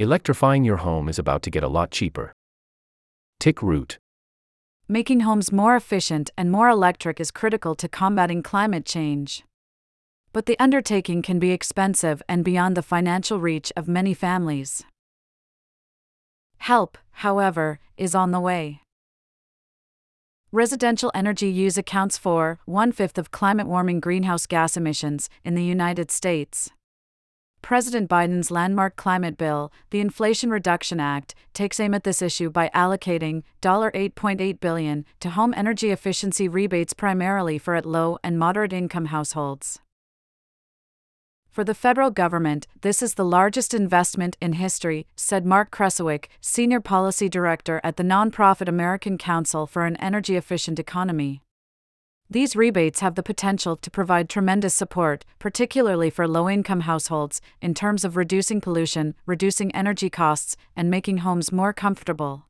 Electrifying your home is about to get a lot cheaper. Tik Root. Making homes more efficient and more electric is critical to combating climate change. But the undertaking can be expensive and beyond the financial reach of many families. Help, however, is on the way. Residential energy use accounts for one fifth of climate warming greenhouse gas emissions in the United States. President Biden's landmark climate bill, the Inflation Reduction Act, takes aim at this issue by allocating 8.8 billion to home energy efficiency rebates primarily for at low and moderate income households. For the federal government, this is the largest investment in history, said Mark Kresowik, Senior Policy Director at the nonprofit American Council for an Energy Efficient Economy. These rebates have the potential to provide tremendous support, particularly for low income households, in terms of reducing pollution, reducing energy costs, and making homes more comfortable.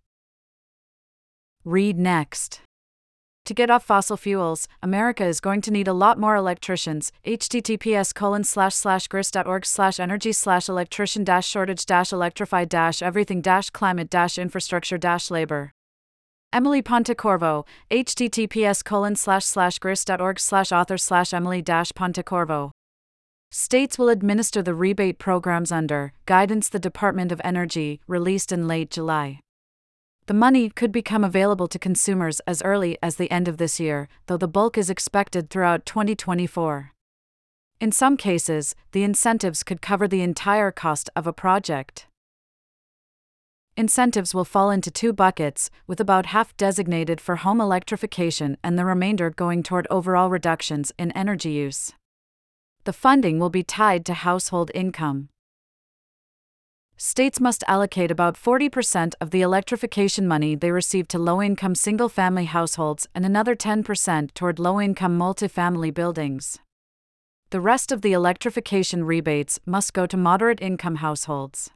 Read next. To get off fossil fuels, America is going to need a lot more electricians. https colon slash slash grist.org slash energy slash electrician dash shortage dash electrify dash everything dash climate dash infrastructure dash labor. Emily Pontecorvo, https colon slash slash grist.org slash author slash Emily dash Pontecorvo. States will administer the rebate programs under Guidance the Department of Energy, released in late July. The money could become available to consumers as early as the end of this year, though the bulk is expected throughout 2024. In some cases, the incentives could cover the entire cost of a project. Incentives will fall into two buckets, with about half designated for home electrification and the remainder going toward overall reductions in energy use. The funding will be tied to household income states must allocate about 40% of the electrification money they receive to low income single family households and another 10% toward low income multifamily buildings. The rest of the electrification rebates must go to moderate income households.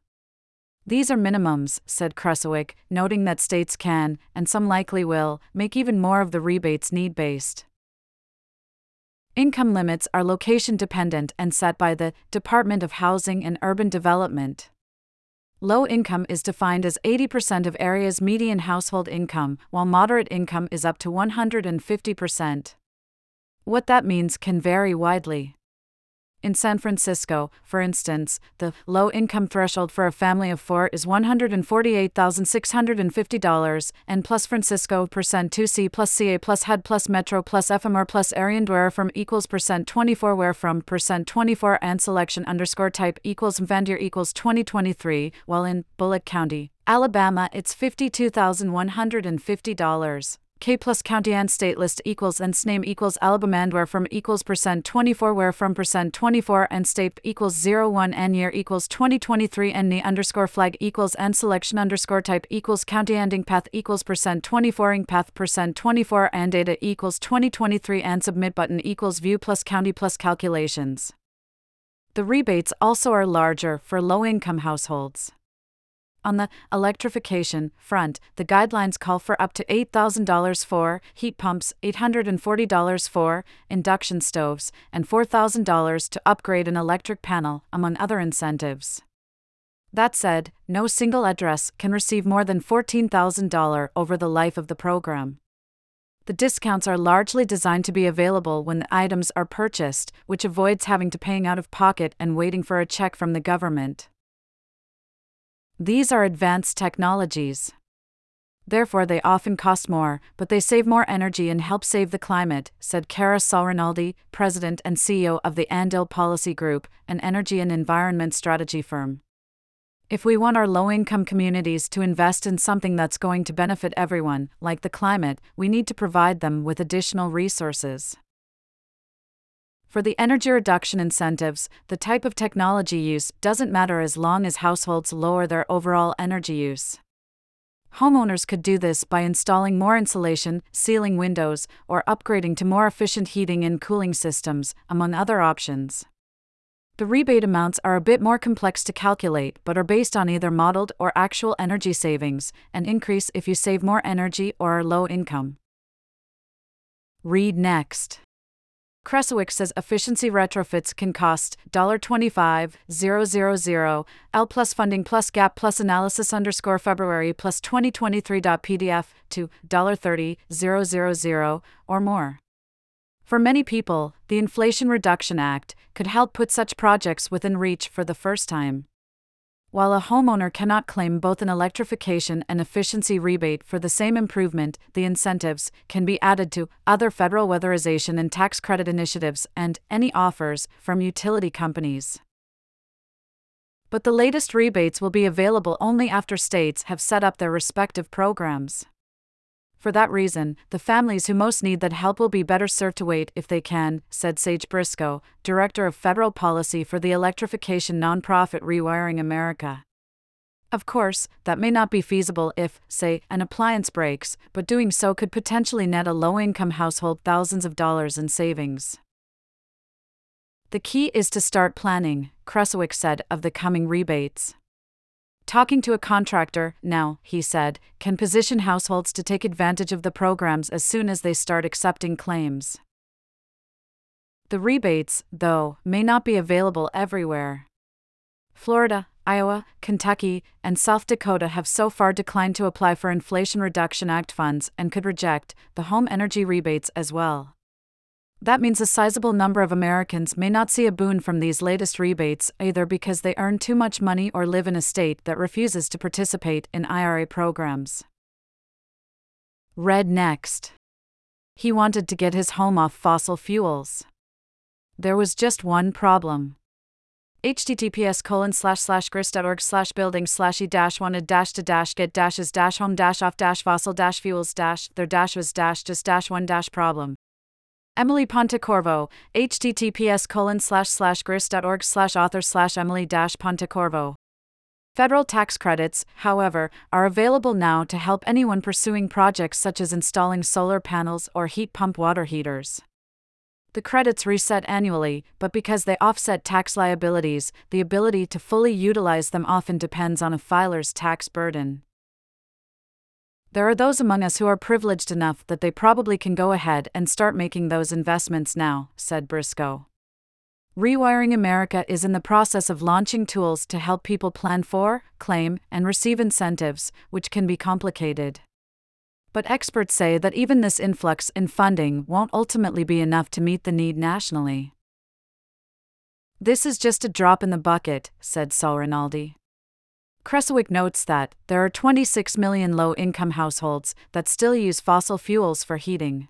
These are minimums, said Kresowik, noting that states can, and some likely will, make even more of the rebates need based. Income limits are location dependent and set by the Department of Housing and Urban Development. Low income is defined as 80% of area's median household income, while moderate income is up to 150%. What that means can vary widely. In San Francisco, for instance, the low income threshold for a family of four is $148,650, and plus Francisco percent 2C plus CA plus HUD plus Metro plus FMR plus Arian from equals percent 24 where from percent 24 and selection underscore type equals Vandier equals 2023, while in Bullock County, Alabama, it's $52,150. K plus county and state list equals and name equals Alabama and where from equals percent 24 where from percent 24 and state equals 01 and year equals 2023 and the underscore flag equals and selection underscore type equals county ending path equals percent 24 ing path percent 24 and data equals 2023 and submit button equals view plus county plus calculations. The rebates also are larger for low income households. On the electrification front, the guidelines call for up to $8,000 for heat pumps, $840 for induction stoves, and $4,000 to upgrade an electric panel, among other incentives. That said, no single address can receive more than $14,000 over the life of the program. The discounts are largely designed to be available when the items are purchased, which avoids having to paying out of pocket and waiting for a check from the government. These are advanced technologies. Therefore, they often cost more, but they save more energy and help save the climate, said Kara Saul Rinaldi, president and CEO of the AnnDyl Policy Group, an energy and environment strategy firm. If we want our low income communities to invest in something that's going to benefit everyone, like the climate, we need to provide them with additional resources. For the energy reduction incentives, the type of technology use doesn't matter as long as households lower their overall energy use. Homeowners could do this by installing more insulation, sealing windows, or upgrading to more efficient heating and cooling systems, among other options. The rebate amounts are a bit more complex to calculate but are based on either modeled or actual energy savings, and increase if you save more energy or are low income. Read next. Kresowik says efficiency retrofits can cost $25,000, L plus funding plus gap plus analysis underscore February plus 2023.pdf to $30,000 or more. For many people, the Inflation Reduction Act could help put such projects within reach for the first time. While a homeowner cannot claim both an electrification and efficiency rebate for the same improvement, the incentives can be added to other federal weatherization and tax credit initiatives and any offers from utility companies. But the latest rebates will be available only after states have set up their respective programs. For that reason, the families who most need that help will be better served to wait if they can, said Sage Briscoe, Director of Federal Policy for the electrification nonprofit Rewiring America. Of course, that may not be feasible if, say, an appliance breaks, but doing so could potentially net a low income household thousands of dollars in savings. The key is to start planning, Kresowik said of the coming rebates. Talking to a contractor, now, he said, can position households to take advantage of the programs as soon as they start accepting claims. The rebates, though, may not be available everywhere. Florida, Iowa, Kentucky, and South Dakota have so far declined to apply for Inflation Reduction Act funds and could reject the home energy rebates as well. That means a sizable number of Americans may not see a boon from these latest rebates either because they earn too much money or live in a state that refuses to participate in IRA programs. Read next. He wanted to get his home off fossil fuels. There was just one problem https colon slash slash grist.org slash building slash e dash wanted dash to dash get dashes dash home dash off dash fossil dash fuels dash their dash was dash just dash one dash problem Emily Pontecorvo, https colon slash slash grist.org slash author slash Emily dash Pontecorvo. Federal tax credits, however, are available now to help anyone pursuing projects such as installing solar panels or heat pump water heaters. The credits reset annually, but because they offset tax liabilities, the ability to fully utilize them often depends on a filer's tax burden. There are those among us who are privileged enough that they probably can go ahead and start making those investments now, said Briscoe. Rewiring America is in the process of launching tools to help people plan for, claim, and receive incentives, which can be complicated. But experts say that even this influx in funding won't ultimately be enough to meet the need nationally. This is just a drop in the bucket, said Saul Rinaldi. Kresowik notes that there are 26 million low income households that still use fossil fuels for heating.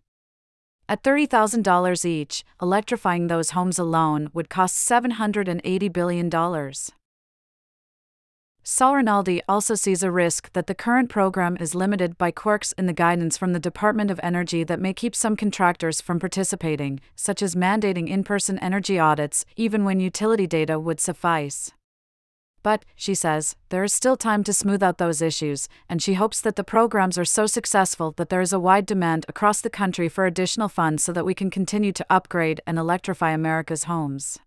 At $30,000 each, electrifying those homes alone would cost $780 billion. Saul Rinaldi also sees a risk that the current program is limited by quirks in the guidance from the Department of Energy that may keep some contractors from participating, such as mandating in person energy audits, even when utility data would suffice. But, she says, there is still time to smooth out those issues, and she hopes that the programs are so successful that there is a wide demand across the country for additional funds so that we can continue to upgrade and electrify America's homes.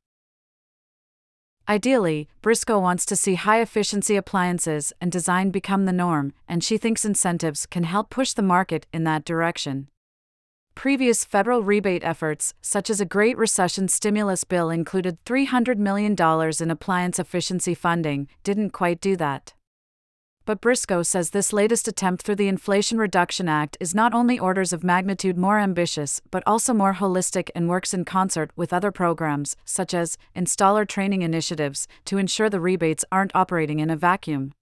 Ideally, Briscoe wants to see high efficiency appliances and design become the norm, and she thinks incentives can help push the market in that direction. Previous federal rebate efforts, such as a Great Recession stimulus bill, included $300 million in appliance efficiency funding, didn't quite do that. But Briscoe says this latest attempt through the Inflation Reduction Act is not only orders of magnitude more ambitious, but also more holistic and works in concert with other programs, such as installer training initiatives, to ensure the rebates aren't operating in a vacuum.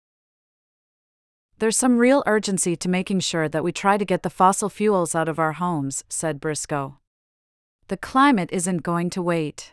There's some real urgency to making sure that we try to get the fossil fuels out of our homes, said Briscoe. The climate isn't going to wait.